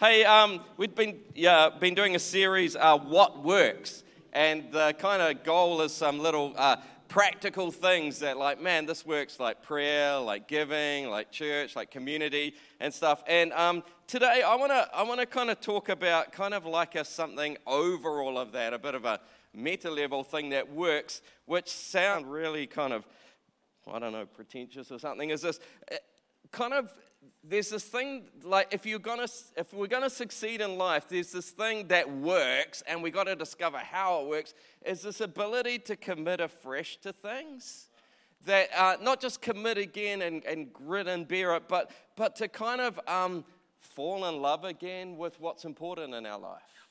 Hey, um, we've been, yeah, been doing a series, uh, What Works? And the kind of goal is some little uh, practical things that, like, man, this works like prayer, like giving, like church, like community and stuff. And um, today I want to I wanna kind of talk about kind of like a something over all of that, a bit of a meta level thing that works, which sound really kind of, I don't know, pretentious or something, is this uh, kind of there's this thing like if you're gonna if we're gonna succeed in life there's this thing that works and we got to discover how it works is this ability to commit afresh to things that uh, not just commit again and, and grit and bear it but but to kind of um, fall in love again with what's important in our life.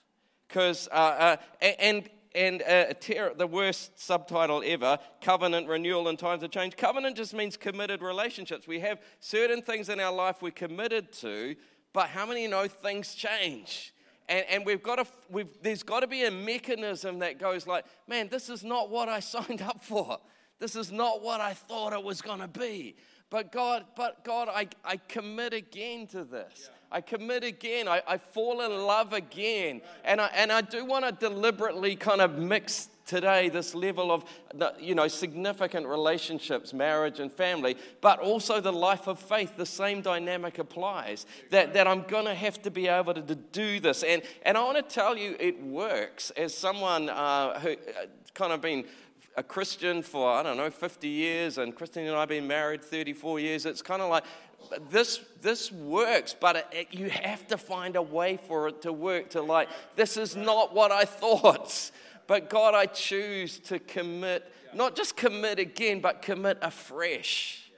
Because uh, uh, and and ter- the worst subtitle ever covenant renewal in times of change. Covenant just means committed relationships. We have certain things in our life we're committed to, but how many know things change? And, and we've got to, we've, there's got to be a mechanism that goes like, man, this is not what I signed up for. This is not what I thought it was going to be. But God, but God, I, I commit again to this. I commit again. I, I fall in love again. And I, and I do want to deliberately kind of mix today this level of you know significant relationships marriage and family but also the life of faith. The same dynamic applies. That, that i'm going to have to be able to, to, do this. And, and i want to tell you it works. As someone uh, who uh, kind of been a Christian for, I don't know, 50 years, and Christine and I have been married 34 years. It's kind of like this, this works, but it, it, you have to find a way for it to work. To like, this is not what I thought. But God, I choose to commit, not just commit again, but commit afresh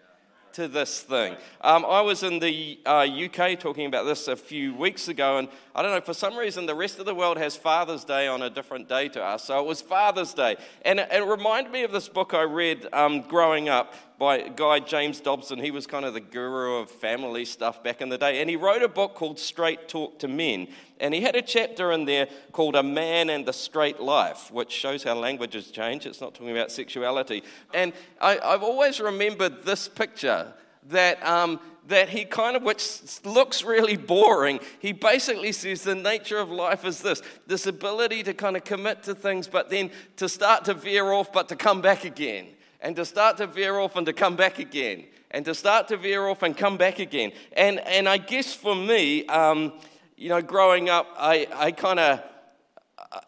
to this thing. Um, I was in the uh, UK talking about this a few weeks ago, and I don't know, for some reason, the rest of the world has Father's Day on a different day to us. So it was Father's Day. And it, it reminded me of this book I read um, growing up by a guy, James Dobson. He was kind of the guru of family stuff back in the day. And he wrote a book called Straight Talk to Men. And he had a chapter in there called A Man and the Straight Life, which shows how language has changed. It's not talking about sexuality. And I, have always remembered this picture that, um, that he kind of, which looks really boring, he basically says the nature of life is this this ability to kind of commit to things, but then to start to veer off, but to come back again and to start to veer off and to come back again, and to start to veer off and come back again. And, and I guess for me, um, you know, growing up, I, I kind of,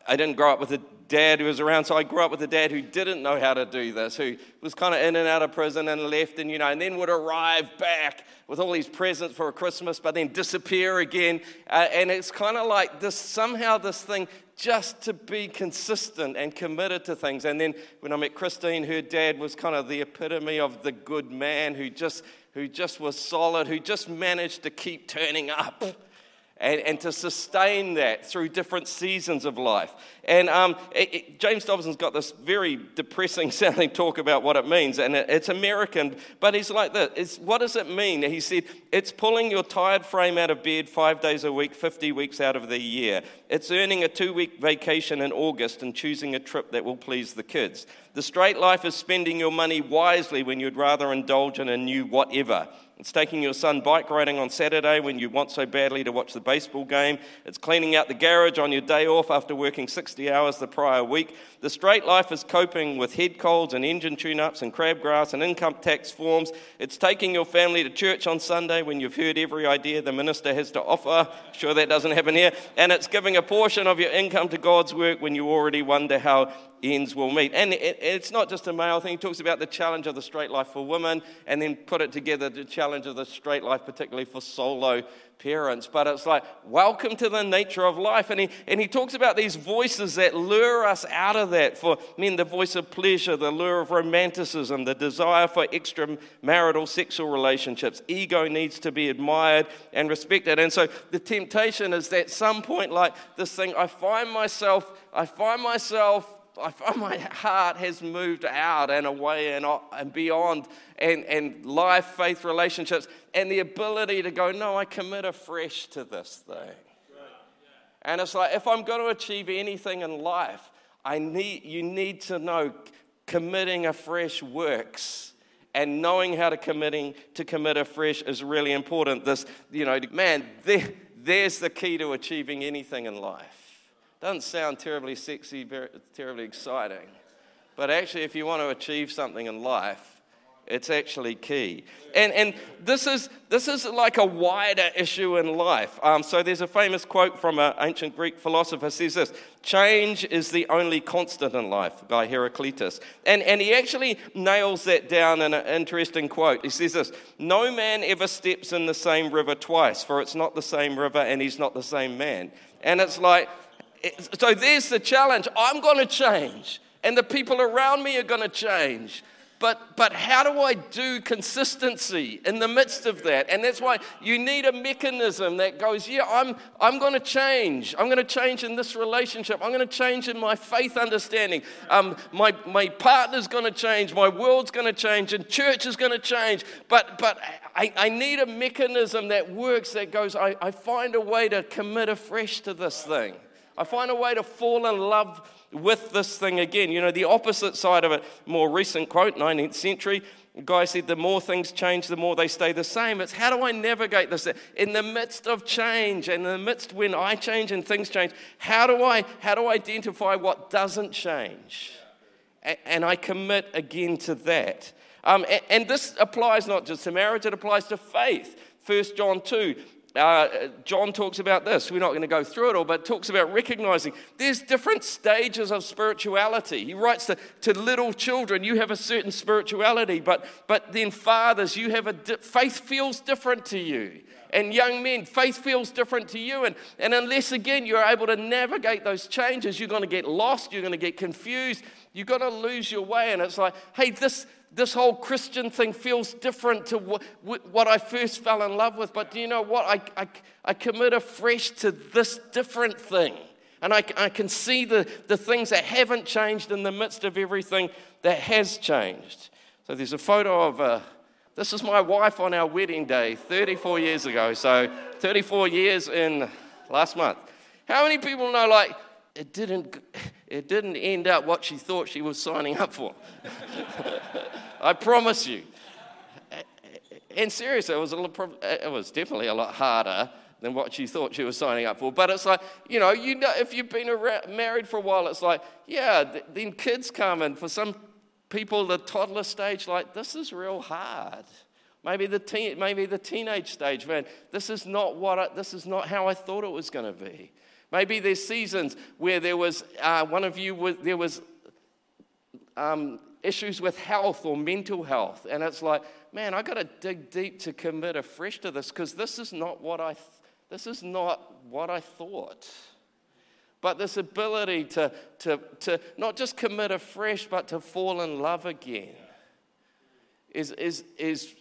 I didn't grow up with a dad who was around, so I grew up with a dad who didn't know how to do this, who was kind of in and out of prison and left, and you know, and then would arrive back with all these presents for Christmas, but then disappear again. Uh, and it's kind of like this somehow this thing just to be consistent and committed to things. And then when I met Christine, her dad was kind of the epitome of the good man who just, who just was solid, who just managed to keep turning up and, and to sustain that through different seasons of life. And um, it, it, James Dobson's got this very depressing sounding talk about what it means, and it, it's American, but he's like this. It's, what does it mean? He said, It's pulling your tired frame out of bed five days a week, 50 weeks out of the year. It's earning a two week vacation in August and choosing a trip that will please the kids. The straight life is spending your money wisely when you'd rather indulge in a new whatever. It's taking your son bike riding on Saturday when you want so badly to watch the baseball game. It's cleaning out the garage on your day off after working 60 hours the prior week. The straight life is coping with head colds and engine tune ups and crabgrass and income tax forms. It's taking your family to church on Sunday when you've heard every idea the minister has to offer. Sure, that doesn't happen here. And it's giving a portion of your income to God's work when you already wonder how ends will meet. And it's not just a male thing. He talks about the challenge of the straight life for women and then put it together the challenge of the straight life, particularly for solo parents. But it's like, welcome to the nature of life. And he, and he talks about these voices that lure us out of that. For men, the voice of pleasure, the lure of romanticism, the desire for extramarital sexual relationships. Ego needs to be admired and respected. And so the temptation is that some point, like this thing, I find myself, I find myself I find my heart has moved out and away and, and beyond, and, and life, faith, relationships, and the ability to go, no, I commit afresh to this thing. And it's like, if I'm going to achieve anything in life, I need, you need to know committing afresh works. And knowing how to committing to commit afresh is really important. This, you know, man, there, there's the key to achieving anything in life. Doesn't sound terribly sexy, very, terribly exciting. But actually, if you want to achieve something in life, it's actually key. And, and this, is, this is like a wider issue in life. Um, so there's a famous quote from an ancient Greek philosopher says this, change is the only constant in life, by Heraclitus. And, and he actually nails that down in an interesting quote. He says this, no man ever steps in the same river twice, for it's not the same river and he's not the same man. And it's like, so there's the challenge. I'm going to change and the people around me are going to change. But, but how do I do consistency in the midst of that? And that's why you need a mechanism that goes, yeah, I'm, I'm going to change. I'm going to change in this relationship. I'm going to change in my faith understanding. Um, my, my partner's going to change. My world's going to change. And church is going to change. But, but I, I need a mechanism that works that goes, I, I find a way to commit afresh to this thing. I find a way to fall in love with this thing again. You know, the opposite side of it, more recent quote, 19th century, guy said, the more things change, the more they stay the same. It's how do I navigate this? In the midst of change, in the midst when I change and things change, how do I, how do I identify what doesn't change? And I commit again to that. Um, and this applies not just to marriage, it applies to faith. 1 John 2 uh, John talks about this. We're not going to go through it all, but talks about recognizing there's different stages of spirituality. He writes to, to little children, you have a certain spirituality, but, but then fathers, you have a di- faith feels different to you. And young men, faith feels different to you. And, and unless, again, you're able to navigate those changes, you're going to get lost, you're going to get confused, you're going to lose your way. And it's like, hey, this, this whole Christian thing feels different to what, what I first fell in love with. But do you know what? I, I, I commit afresh to this different thing. And I, I can see the, the things that haven't changed in the midst of everything that has changed. So there's a photo of, uh, this is my wife on our wedding day 34 years ago. So 34 years in last month. How many people know, like, it didn't, it didn't end up what she thought she was signing up for. I promise you. And seriously, it was, a little, it was definitely a lot harder than what she thought she was signing up for. But it's like, you know, you know if you've been married for a while, it's like, yeah, then kids come, and for some people, the toddler stage, like, this is real hard. Maybe the, teen, maybe the teenage stage, man, this is not what I, this is not how I thought it was going to be. Maybe there's seasons where there was, uh, one of you, was, there was um, issues with health or mental health. And it's like, man, I got to dig deep to commit afresh to this because this is not what I, th- this is not what I thought. But this ability to, to, to not just commit afresh, but to fall in love again is, is, is,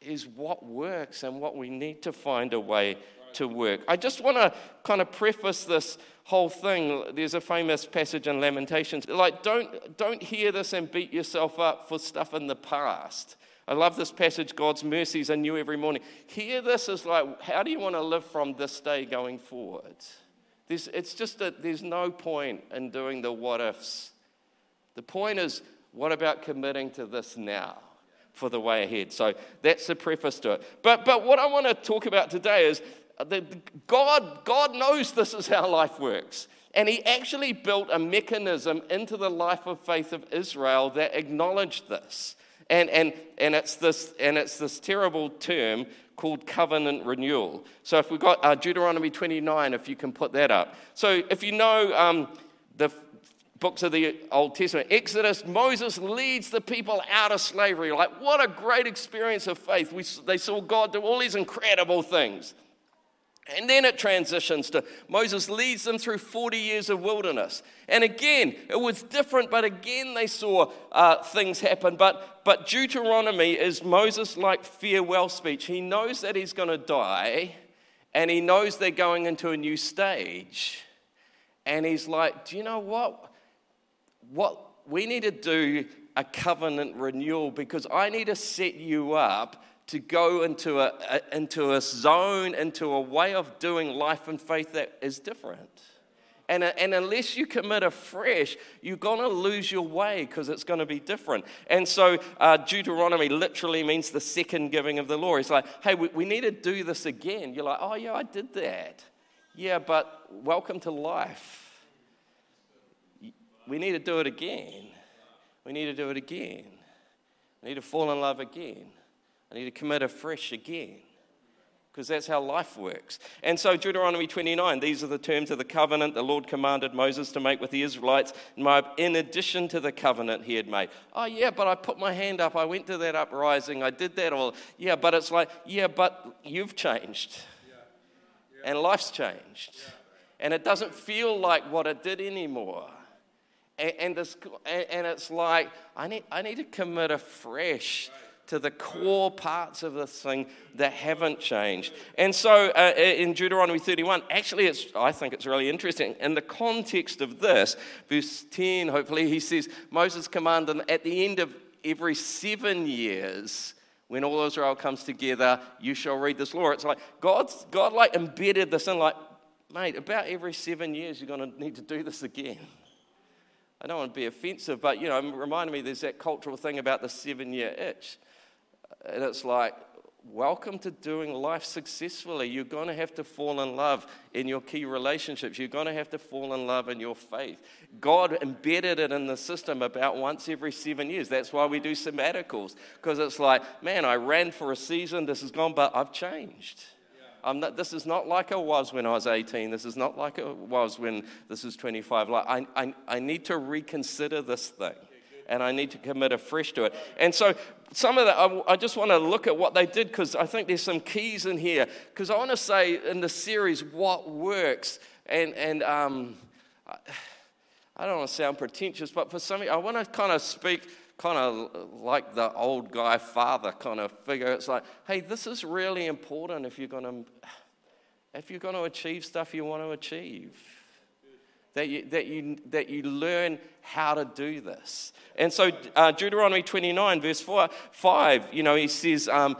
is what works and what we need to find a way to work. I just want to kind of preface this whole thing. There's a famous passage in Lamentations. Like, don't, don't hear this and beat yourself up for stuff in the past. I love this passage God's mercies are new every morning. Hear this as like, how do you want to live from this day going forward? There's, it's just that there's no point in doing the what ifs. The point is, what about committing to this now? for the way ahead. So that's the preface to it. But, but what I want to talk about today is God, God knows this is how life works. And he actually built a mechanism into the life of faith of Israel that acknowledged this. And, and, and, it's, this, and it's this terrible term called covenant renewal. So if we've got uh, Deuteronomy 29, if you can put that up. So if you know um, the books of the Old Testament, Exodus, Moses leads the people out of slavery. Like, what a great experience of faith. We, they saw God do all these incredible things. And then it transitions to Moses leads them through 40 years of wilderness. And again, it was different, but again, they saw uh, things happen. But, but Deuteronomy is Moses' like farewell speech. He knows that he's going to die, and he knows they're going into a new stage. And he's like, Do you know what? What we need to do a covenant renewal because I need to set you up to go into a, a, into a zone, into a way of doing life and faith that is different. And, and unless you commit afresh, you're going to lose your way because it's going to be different. And so uh, Deuteronomy literally means the second giving of the law. It's like, hey, we, we need to do this again. You're like, oh, yeah, I did that. Yeah, but welcome to life. We need to do it again. We need to do it again. I need to fall in love again. I need to commit afresh again because that's how life works. And so, Deuteronomy 29, these are the terms of the covenant the Lord commanded Moses to make with the Israelites, uh, in addition to the covenant he had made. Oh, yeah, but I put my hand up. I went to that uprising. I did that all. Yeah, but it's like, yeah, but you've changed. And life's changed. And it doesn't feel like what it did anymore. And, and, this, and it's like, I need, I need to commit afresh. Right to the core parts of this thing that haven't changed. And so uh, in Deuteronomy 31, actually, it's, I think it's really interesting. In the context of this, verse 10, hopefully, he says, Moses commanded at the end of every seven years, when all Israel comes together, you shall read this law. It's like God's, God like embedded this in, like, mate, about every seven years, you're going to need to do this again. I don't want to be offensive, but you know, it reminded me there's that cultural thing about the seven year itch. And it's like, welcome to doing life successfully. You're going to have to fall in love in your key relationships. You're going to have to fall in love in your faith. God embedded it in the system about once every seven years. That's why we do sabbaticals, because it's like, man, I ran for a season, this is gone, but I've changed. Not, this is not like I was when I was 18. This is not like it was when this is 25. Like, I, I, I need to reconsider this thing and I need to commit afresh to it. And so, some of that, I, I just want to look at what they did because I think there's some keys in here. Because I want to say in the series what works. And, and um, I, don't want to sound pretentious, but for some, I want to kind of speak kind of like the old guy father kind of figure. It's like, hey, this is really important if you're going to, if you're going to achieve stuff you want to achieve that you, that you, that you learn how to do this. And so, uh, Deuteronomy 29, verse 4, 5, you know, he says, um,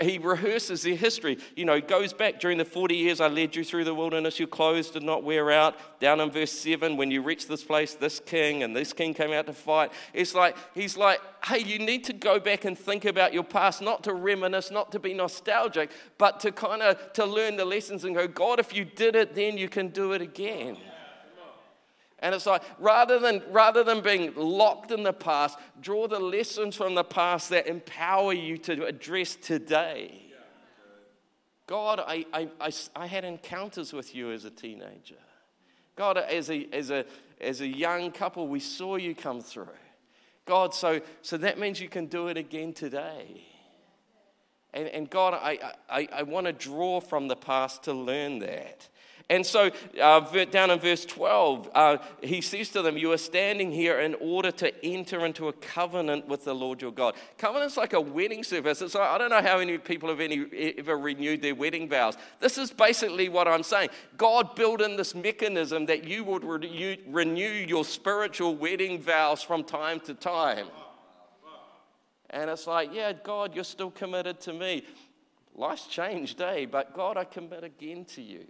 he rehearses their history. You know, goes back during the 40 years I led you through the wilderness, your clothes did not wear out. Down in verse 7, when you reached this place, this king and this king came out to fight. It's like, he's like, hey, you need to go back and think about your past, not to reminisce, not to be nostalgic, but to kind of to learn the lessons and go, God, if you did it, then you can do it again. And it's like, rather than, rather than being locked in the past, draw the lessons from the past that empower you to address today. God, I, I, I, I had encounters with you as a teenager. God, as a, as, a, as a young couple, we saw you come through. God, so, so that means you can do it again today. And, and God, I, I, I want to draw from the past to learn that. And so, uh, down in verse 12, uh, he says to them, You are standing here in order to enter into a covenant with the Lord your God. Covenant's like a wedding service. It's like, I don't know how many people have any, ever renewed their wedding vows. This is basically what I'm saying. God built in this mechanism that you would renew, renew your spiritual wedding vows from time to time. And it's like, yeah, God, you're still committed to me. Life's changed, eh? But God, I commit again to you.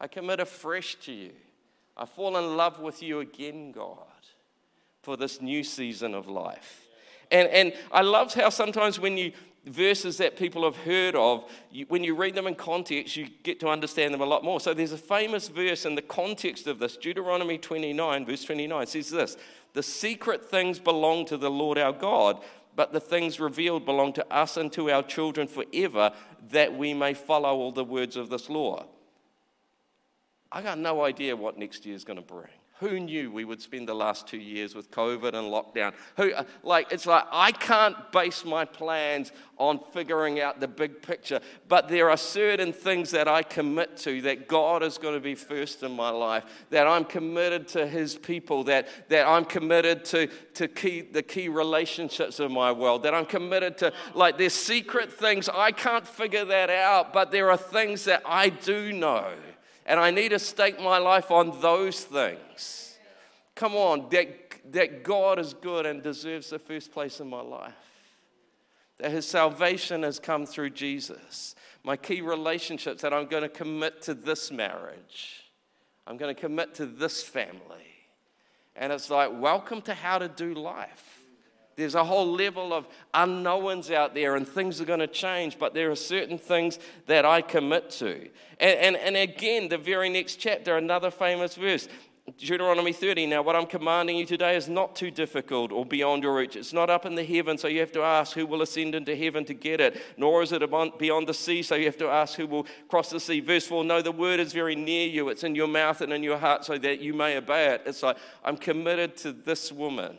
I commit afresh to you. I fall in love with you again, God, for this new season of life. And, and I love how sometimes when you, verses that people have heard of, you, when you read them in context, you get to understand them a lot more. So there's a famous verse in the context of this, Deuteronomy 29, verse 29, says this The secret things belong to the Lord our God, but the things revealed belong to us and to our children forever, that we may follow all the words of this law. I got no idea what next year is going to bring. Who knew we would spend the last two years with COVID and lockdown? Who, uh, like, it's like I can't base my plans on figuring out the big picture, but there are certain things that I commit to that God is going to be first in my life, that I'm committed to His people, that, that I'm committed to, to key, the key relationships of my world, that I'm committed to, like, there's secret things. I can't figure that out, but there are things that I do know. And I need to stake my life on those things. Come on, that, that God is good and deserves the first place in my life. That his salvation has come through Jesus. My key relationships that I'm going to commit to this marriage. I'm going to commit to this family. And it's like, welcome to how to do life. There's a whole level of unknowns out there, and things are going to change, but there are certain things that I commit to. And, and, and again, the very next chapter, another famous verse Deuteronomy 30. Now, what I'm commanding you today is not too difficult or beyond your reach. It's not up in the heaven, so you have to ask who will ascend into heaven to get it. Nor is it beyond the sea, so you have to ask who will cross the sea. Verse 4 No, the word is very near you. It's in your mouth and in your heart, so that you may obey it. It's like, I'm committed to this woman.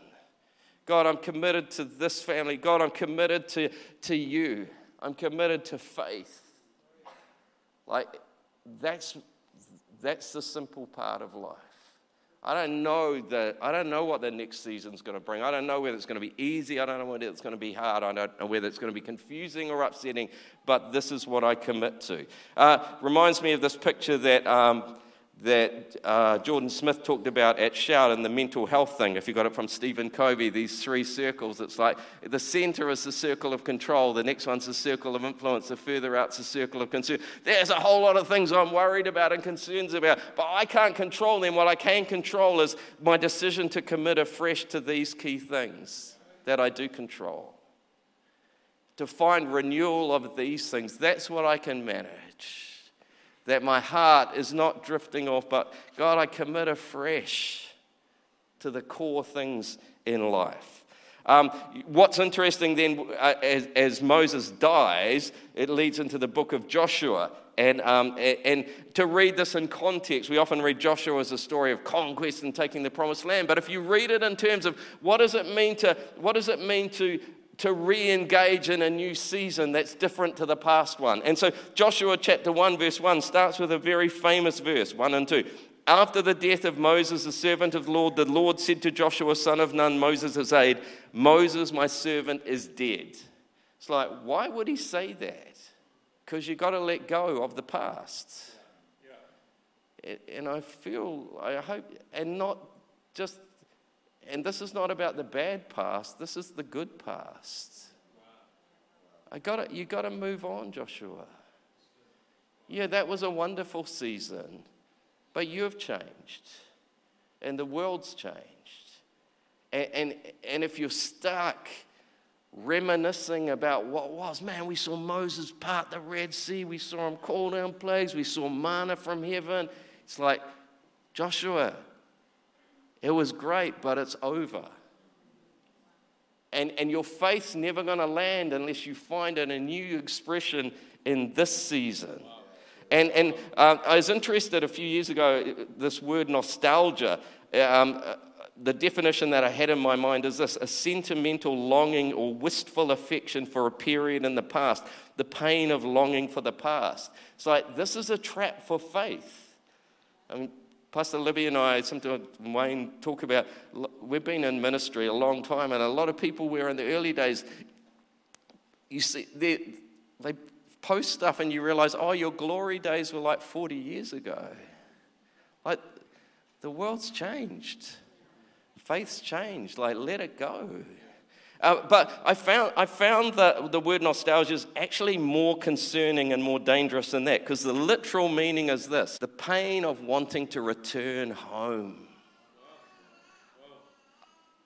God, I'm committed to this family. God, I'm committed to, to you. I'm committed to faith. Like, that's, that's the simple part of life. I don't know that I don't know what the next season's going to bring. I don't know whether it's going to be easy. I don't know whether it's going to be hard. I don't know whether it's going to be confusing or upsetting. But this is what I commit to. Uh, reminds me of this picture that um, that uh, Jordan Smith talked about at Shout and the mental health thing. If you got it from Stephen Covey, these three circles, it's like the center is the circle of control, the next one's the circle of influence, the further out's the circle of concern. There's a whole lot of things I'm worried about and concerns about, but I can't control them. What I can control is my decision to commit afresh to these key things that I do control. To find renewal of these things, that's what I can manage that my heart is not drifting off, but God, I commit afresh to the core things in life. Um, what's interesting then, uh, as, as, Moses dies, it leads into the book of Joshua. And, um, and to read this in context, we often read Joshua as a story of conquest and taking the promised land. But if you read it in terms of what does it mean to, what does it mean to to re engage in a new season that's different to the past one. And so, Joshua chapter 1, verse 1 starts with a very famous verse 1 and 2. After the death of Moses, the servant of the Lord, the Lord said to Joshua, son of Nun, Moses' aide, Moses, my servant, is dead. It's like, why would he say that? Because you've got to let go of the past. Yeah. And I feel, I hope, and not just and this is not about the bad past, this is the good past. I got you got to move on, Joshua. Yeah, that was a wonderful season, but you have changed, and the world's changed. And, and, and if you're stuck reminiscing about what was, man, we saw Moses part the Red Sea, we saw him call down plagues, we saw manna from heaven. It's like, Joshua, it was great, but it's over. And, and your faith's never going to land unless you find it a new expression in this season. And, and uh, I was interested a few years ago, this word nostalgia. Um, the definition that I had in my mind is this a sentimental longing or wistful affection for a period in the past, the pain of longing for the past. It's like this is a trap for faith. I mean, Pastor Libby and I, sometimes Wayne, talk about we've been in ministry a long time, and a lot of people were in the early days. You see, they, they post stuff, and you realize, oh, your glory days were like 40 years ago. Like, the world's changed, faith's changed. Like, let it go. Uh, but I found, I found that the word nostalgia is actually more concerning and more dangerous than that because the literal meaning is this the pain of wanting to return home.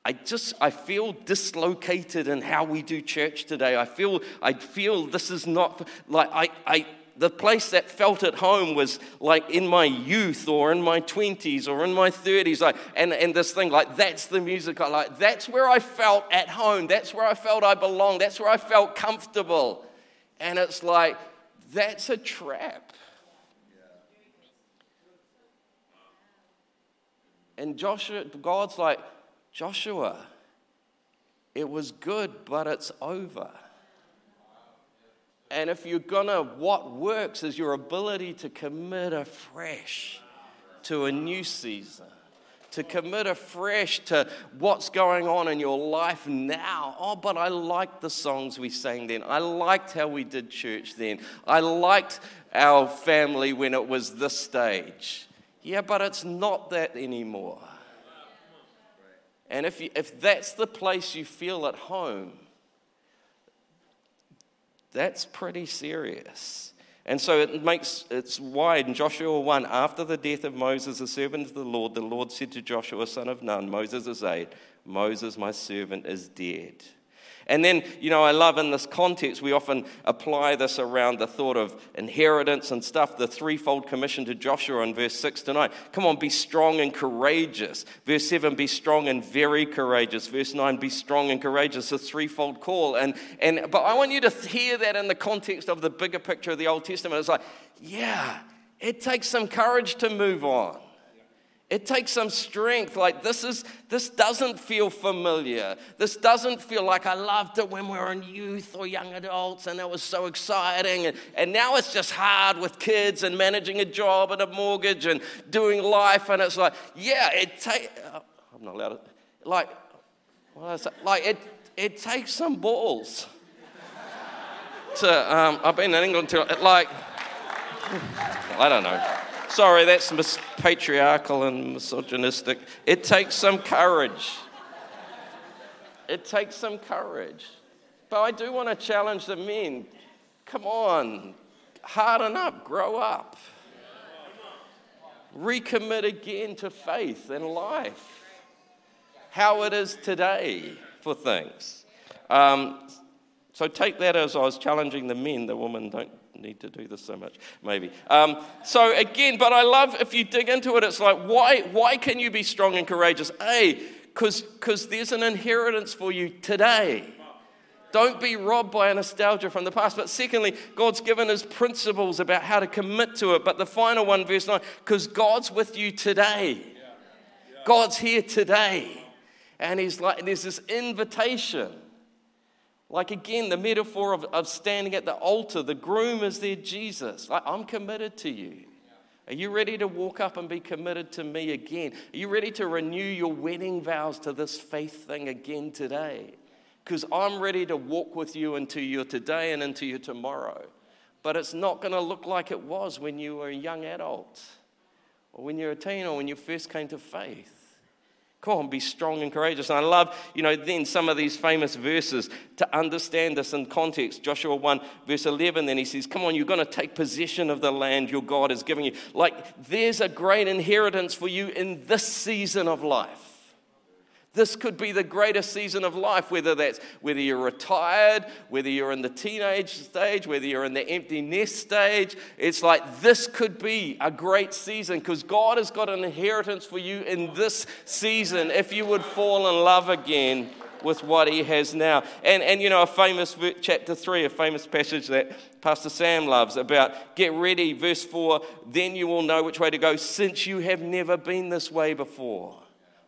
I just I feel dislocated in how we do church today. I feel I feel this is not like I, I the place that felt at home was like in my youth or in my 20s or in my 30s. Like, and, and this thing, like, that's the music I like. That's where I felt at home. That's where I felt I belonged. That's where I felt comfortable. And it's like, that's a trap. And Joshua, God's like, Joshua, it was good, but it's over. And if you're gonna, what works is your ability to commit afresh to a new season, to commit afresh to what's going on in your life now. Oh, but I liked the songs we sang then. I liked how we did church then. I liked our family when it was this stage. Yeah, but it's not that anymore. And if, you, if that's the place you feel at home, that's pretty serious. And so it makes it's wide in Joshua 1 after the death of Moses, the servant of the Lord, the Lord said to Joshua, son of Nun, Moses' is aide, Moses, my servant, is dead. And then, you know, I love in this context, we often apply this around the thought of inheritance and stuff, the threefold commission to Joshua in verse 6 to 9. Come on, be strong and courageous. Verse 7, be strong and very courageous. Verse 9, be strong and courageous, a threefold call. And, and, but I want you to hear that in the context of the bigger picture of the Old Testament. It's like, yeah, it takes some courage to move on. It takes some strength. Like this is this doesn't feel familiar. This doesn't feel like I loved it when we were in youth or young adults and it was so exciting. And, and now it's just hard with kids and managing a job and a mortgage and doing life. And it's like, yeah, it takes oh, I'm not allowed to like like it it takes some balls to um, I've been in England to like I don't know. Sorry, that's mis- patriarchal and misogynistic. It takes some courage. It takes some courage. But I do want to challenge the men. Come on, harden up, grow up. Recommit again to faith and life. How it is today for things. Um, so take that as I was challenging the men. The women don't need to do this so much, maybe. Um, so again, but I love if you dig into it, it's like, why, why can you be strong and courageous? A, because cause there's an inheritance for you today. Don't be robbed by a nostalgia from the past. But secondly, God's given us principles about how to commit to it. But the final one, verse 9, because God's with you today. God's here today. And He's like, there's this invitation like again, the metaphor of, of standing at the altar, the groom is there, Jesus. Like, I'm committed to you. Are you ready to walk up and be committed to me again? Are you ready to renew your wedding vows to this faith thing again today? Because I'm ready to walk with you into your today and into your tomorrow. But it's not going to look like it was when you were a young adult or when you're a teen or when you first came to faith. Come on, be strong and courageous. And I love, you know, then some of these famous verses to understand this in context. Joshua 1, verse 11, then he says, Come on, you're going to take possession of the land your God is giving you. Like, there's a great inheritance for you in this season of life. This could be the greatest season of life, whether that's whether you're retired, whether you're in the teenage stage, whether you're in the empty nest stage. It's like this could be a great season because God has got an inheritance for you in this season if you would fall in love again with what He has now. And, and you know, a famous chapter 3, a famous passage that Pastor Sam loves about get ready, verse 4, then you will know which way to go since you have never been this way before.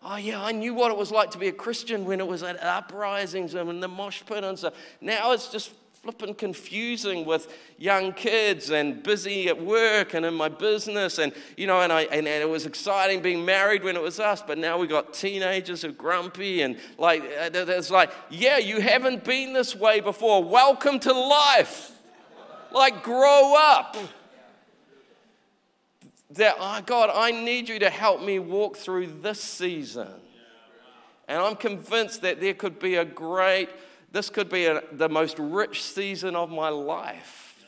Oh, yeah, I knew what it was like to be a Christian when it was at uprisings and the mosh pit and stuff. Now it's just flipping confusing with young kids and busy at work and in my business. And, you know, and, I, and, and it was exciting being married when it was us, but now we've got teenagers who are grumpy and like, uh, it's like, yeah, you haven't been this way before. Welcome to life. Like, grow up that, oh, God, I need you to help me walk through this season. And I'm convinced that there could be a great, this could be a, the most rich season of my life.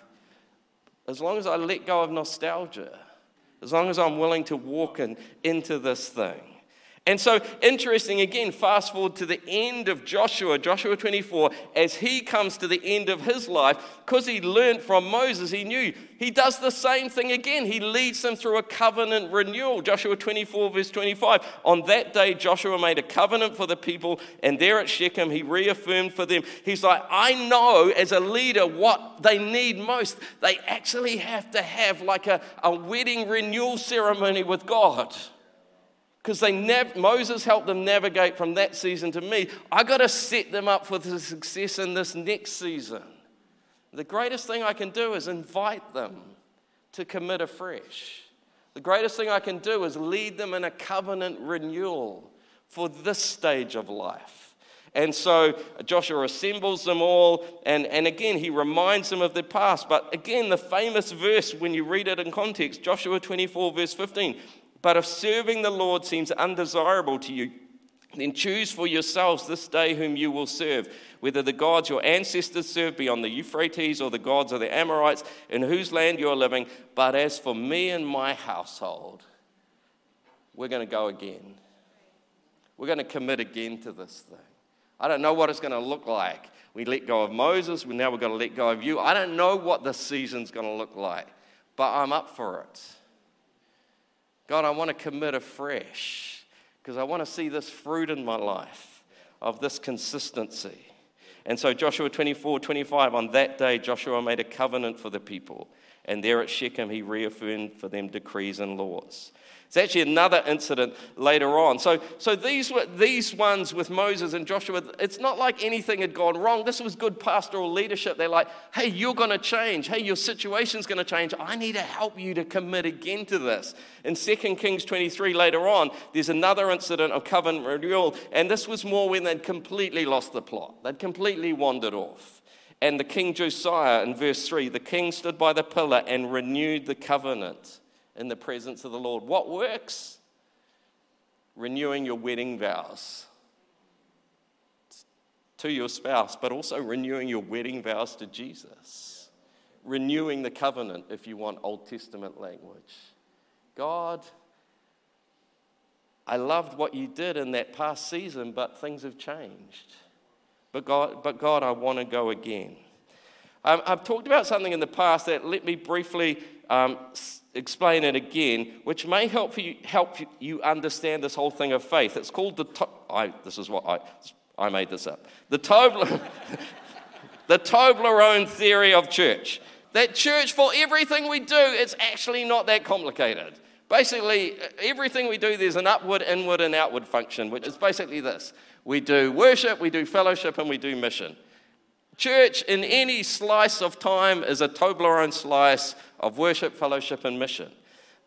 As long as I let go of nostalgia, as long as I'm willing to walk in, into this thing. And so, interesting again, fast forward to the end of Joshua, Joshua 24, as he comes to the end of his life, because he learned from Moses, he knew he does the same thing again. He leads them through a covenant renewal. Joshua 24, verse 25. On that day, Joshua made a covenant for the people, and there at Shechem, he reaffirmed for them. He's like, I know as a leader what they need most. They actually have to have like a, a wedding renewal ceremony with God because they Moses helped them navigate from that season to me. I got to set them up for the success in this next season. The greatest thing I can do is invite them to commit afresh. The greatest thing I can do is lead them in a covenant renewal for this stage of life. And so uh, Joshua assembles them all, and, and again, he reminds them of their past. But again, the famous verse, when you read it in context, Joshua 24, verse 15 but if serving the Lord seems undesirable to you, Then choose for yourselves this day whom you will serve, whether the gods your ancestors served beyond the Euphrates or the gods of the Amorites in whose land you are living. But as for me and my household, we're going to go again. We're going to commit again to this thing. I don't know what it's going to look like. We let go of Moses, now we've got to let go of you. I don't know what this season's going to look like, but I'm up for it. God, I want to commit afresh because I want to see this fruit in my life of this consistency. And so, Joshua 24 25, on that day, Joshua made a covenant for the people. And there at Shechem, he reaffirmed for them decrees and laws. It's actually another incident later on. So, so these, were, these ones with Moses and Joshua, it's not like anything had gone wrong. This was good pastoral leadership. They're like, hey, you're going to change. Hey, your situation's going to change. I need to help you to commit again to this. In 2 Kings 23, later on, there's another incident of covenant renewal. And this was more when they'd completely lost the plot, they'd completely wandered off. And the king Josiah, in verse 3, the king stood by the pillar and renewed the covenant in the presence of the Lord. What works? Renewing your wedding vows to your spouse, but also renewing your wedding vows to Jesus. Renewing the covenant, if you want Old Testament language. God, I loved what you did in that past season, but things have changed. But God, but God I want to go again. Um, I've talked about something in the past that let me briefly um, explain it again, which may help you, help you understand this whole thing of faith. It's called the, to- I, this is what I, I made this up. The, Tobler, the Toblerone theory of church. That church, for everything we do, it's actually not that complicated. Basically, everything we do, there's an upward, inward, and outward function, which is basically this we do worship, we do fellowship, and we do mission. Church, in any slice of time, is a Toblerone slice of worship, fellowship, and mission.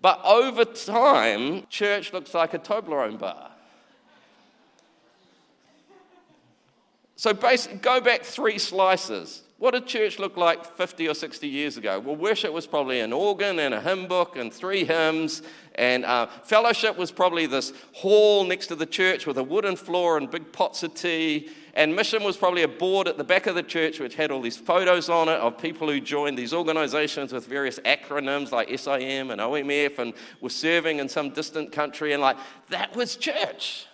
But over time, church looks like a Toblerone bar. So go back three slices. What did church look like 50 or 60 years ago? Well, worship was probably an organ and a hymn book and three hymns, and uh, fellowship was probably this hall next to the church with a wooden floor and big pots of tea. And mission was probably a board at the back of the church which had all these photos on it of people who joined these organizations with various acronyms like SIM and OMF and were serving in some distant country. And like, that was church.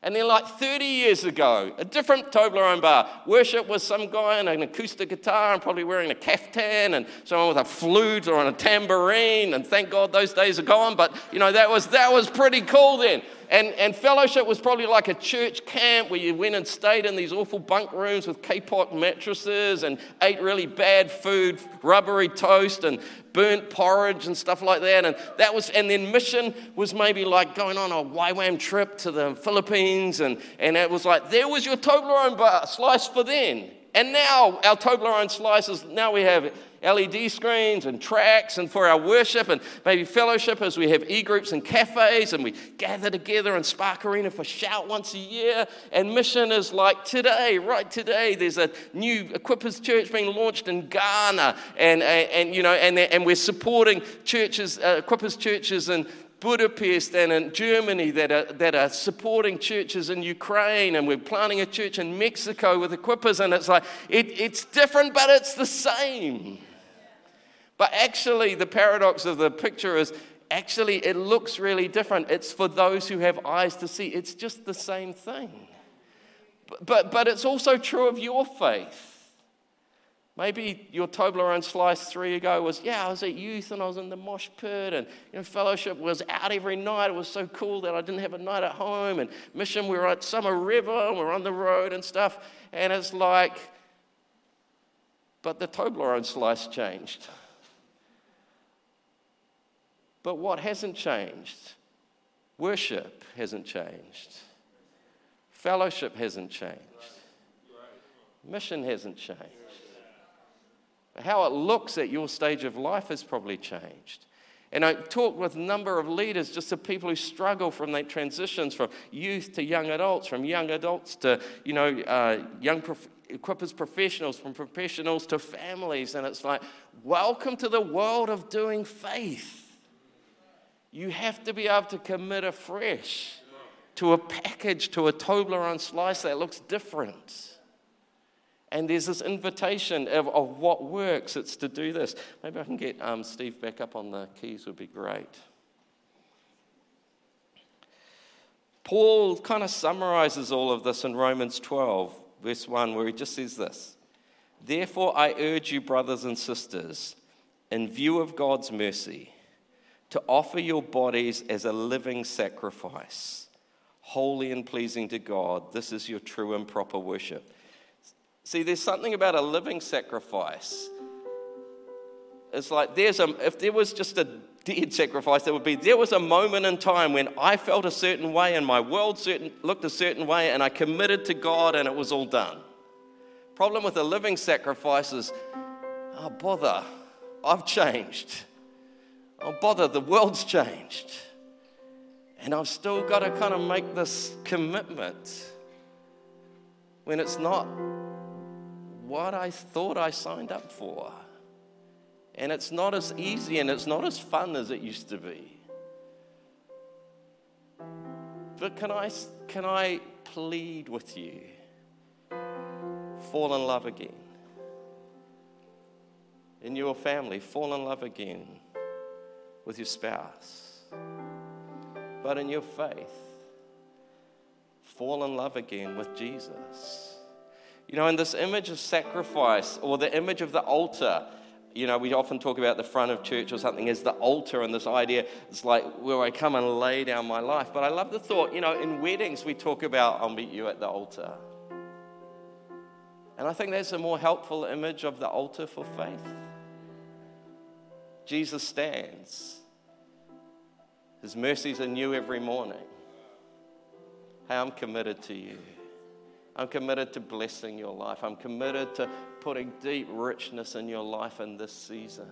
And then, like 30 years ago, a different Toblerone bar. Worship was some guy on an acoustic guitar and probably wearing a caftan, and someone with a flute or on a tambourine. And thank God those days are gone. But you know that was that was pretty cool then. And, and fellowship was probably like a church camp where you went and stayed in these awful bunk rooms with Kapok mattresses and ate really bad food, rubbery toast and burnt porridge and stuff like that. And that was, and then mission was maybe like going on a YWAM trip to the Philippines. And, and it was like, there was your Toblerone bar, slice for then. And now our Toblerone slices, now we have LED screens and tracks and for our worship and maybe fellowship as we have e groups and cafes and we gather together in Spark Arena for Shout once a year. And mission is like today, right today, there's a new Equippers Church being launched in Ghana and, and, and you know, and, and we're supporting churches, uh, Equippers churches in Budapest and in Germany that are, that are supporting churches in Ukraine, and we're planting a church in Mexico with equippers, and it's like, it, it's different, but it's the same. But actually, the paradox of the picture is actually, it looks really different. It's for those who have eyes to see. It's just the same thing. But, but, but it's also true of your faith. Maybe your Toblerone slice three ago was, yeah, I was at youth and I was in the mosh pit and you know, fellowship was out every night. It was so cool that I didn't have a night at home. And mission, we were at Summer River and we we're on the road and stuff. And it's like, but the Toblerone slice changed. But what hasn't changed? Worship hasn't changed. Fellowship hasn't changed. Mission hasn't changed. How it looks at your stage of life has probably changed. And I talked with a number of leaders, just the people who struggle from that transitions from youth to young adults, from young adults to, you know, uh, young prof- equippers professionals, from professionals to families. And it's like, welcome to the world of doing faith. You have to be able to commit afresh to a package, to a Toblerone slice that looks different. And there's this invitation of, of what works. It's to do this. Maybe I can get um, Steve back up on the keys, would be great. Paul kind of summarizes all of this in Romans 12, verse 1, where he just says this Therefore, I urge you, brothers and sisters, in view of God's mercy, to offer your bodies as a living sacrifice, holy and pleasing to God. This is your true and proper worship. See, there's something about a living sacrifice. It's like there's a, if there was just a dead sacrifice, there would be, there was a moment in time when I felt a certain way and my world certain, looked a certain way and I committed to God and it was all done. Problem with a living sacrifice is, oh, bother, I've changed. Oh, bother, the world's changed. And I've still got to kind of make this commitment when it's not what I thought I signed up for. And it's not as easy and it's not as fun as it used to be. But can I, can I plead with you? Fall in love again. In your family, fall in love again with your spouse. But in your faith, fall in love again with Jesus. You know, in this image of sacrifice or the image of the altar, you know, we often talk about the front of church or something as the altar, and this idea it's like where I come and lay down my life. But I love the thought, you know, in weddings we talk about, I'll meet you at the altar. And I think that's a more helpful image of the altar for faith. Jesus stands, His mercies are new every morning. Hey, I'm committed to you. I'm committed to blessing your life. I'm committed to putting deep richness in your life in this season.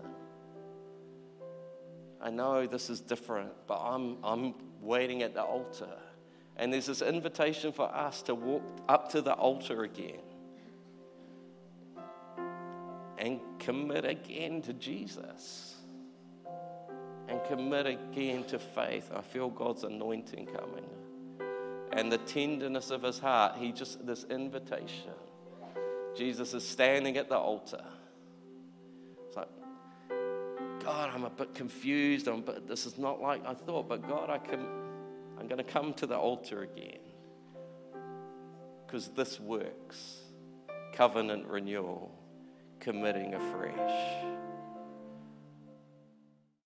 I know this is different, but I'm, I'm waiting at the altar. And there's this invitation for us to walk up to the altar again and commit again to Jesus and commit again to faith. I feel God's anointing coming and the tenderness of his heart. He just, this invitation. Jesus is standing at the altar. It's like, God, I'm a bit confused. I'm, but this is not like I thought. But God, I can, I'm going to come to the altar again because this works. Covenant renewal, committing afresh.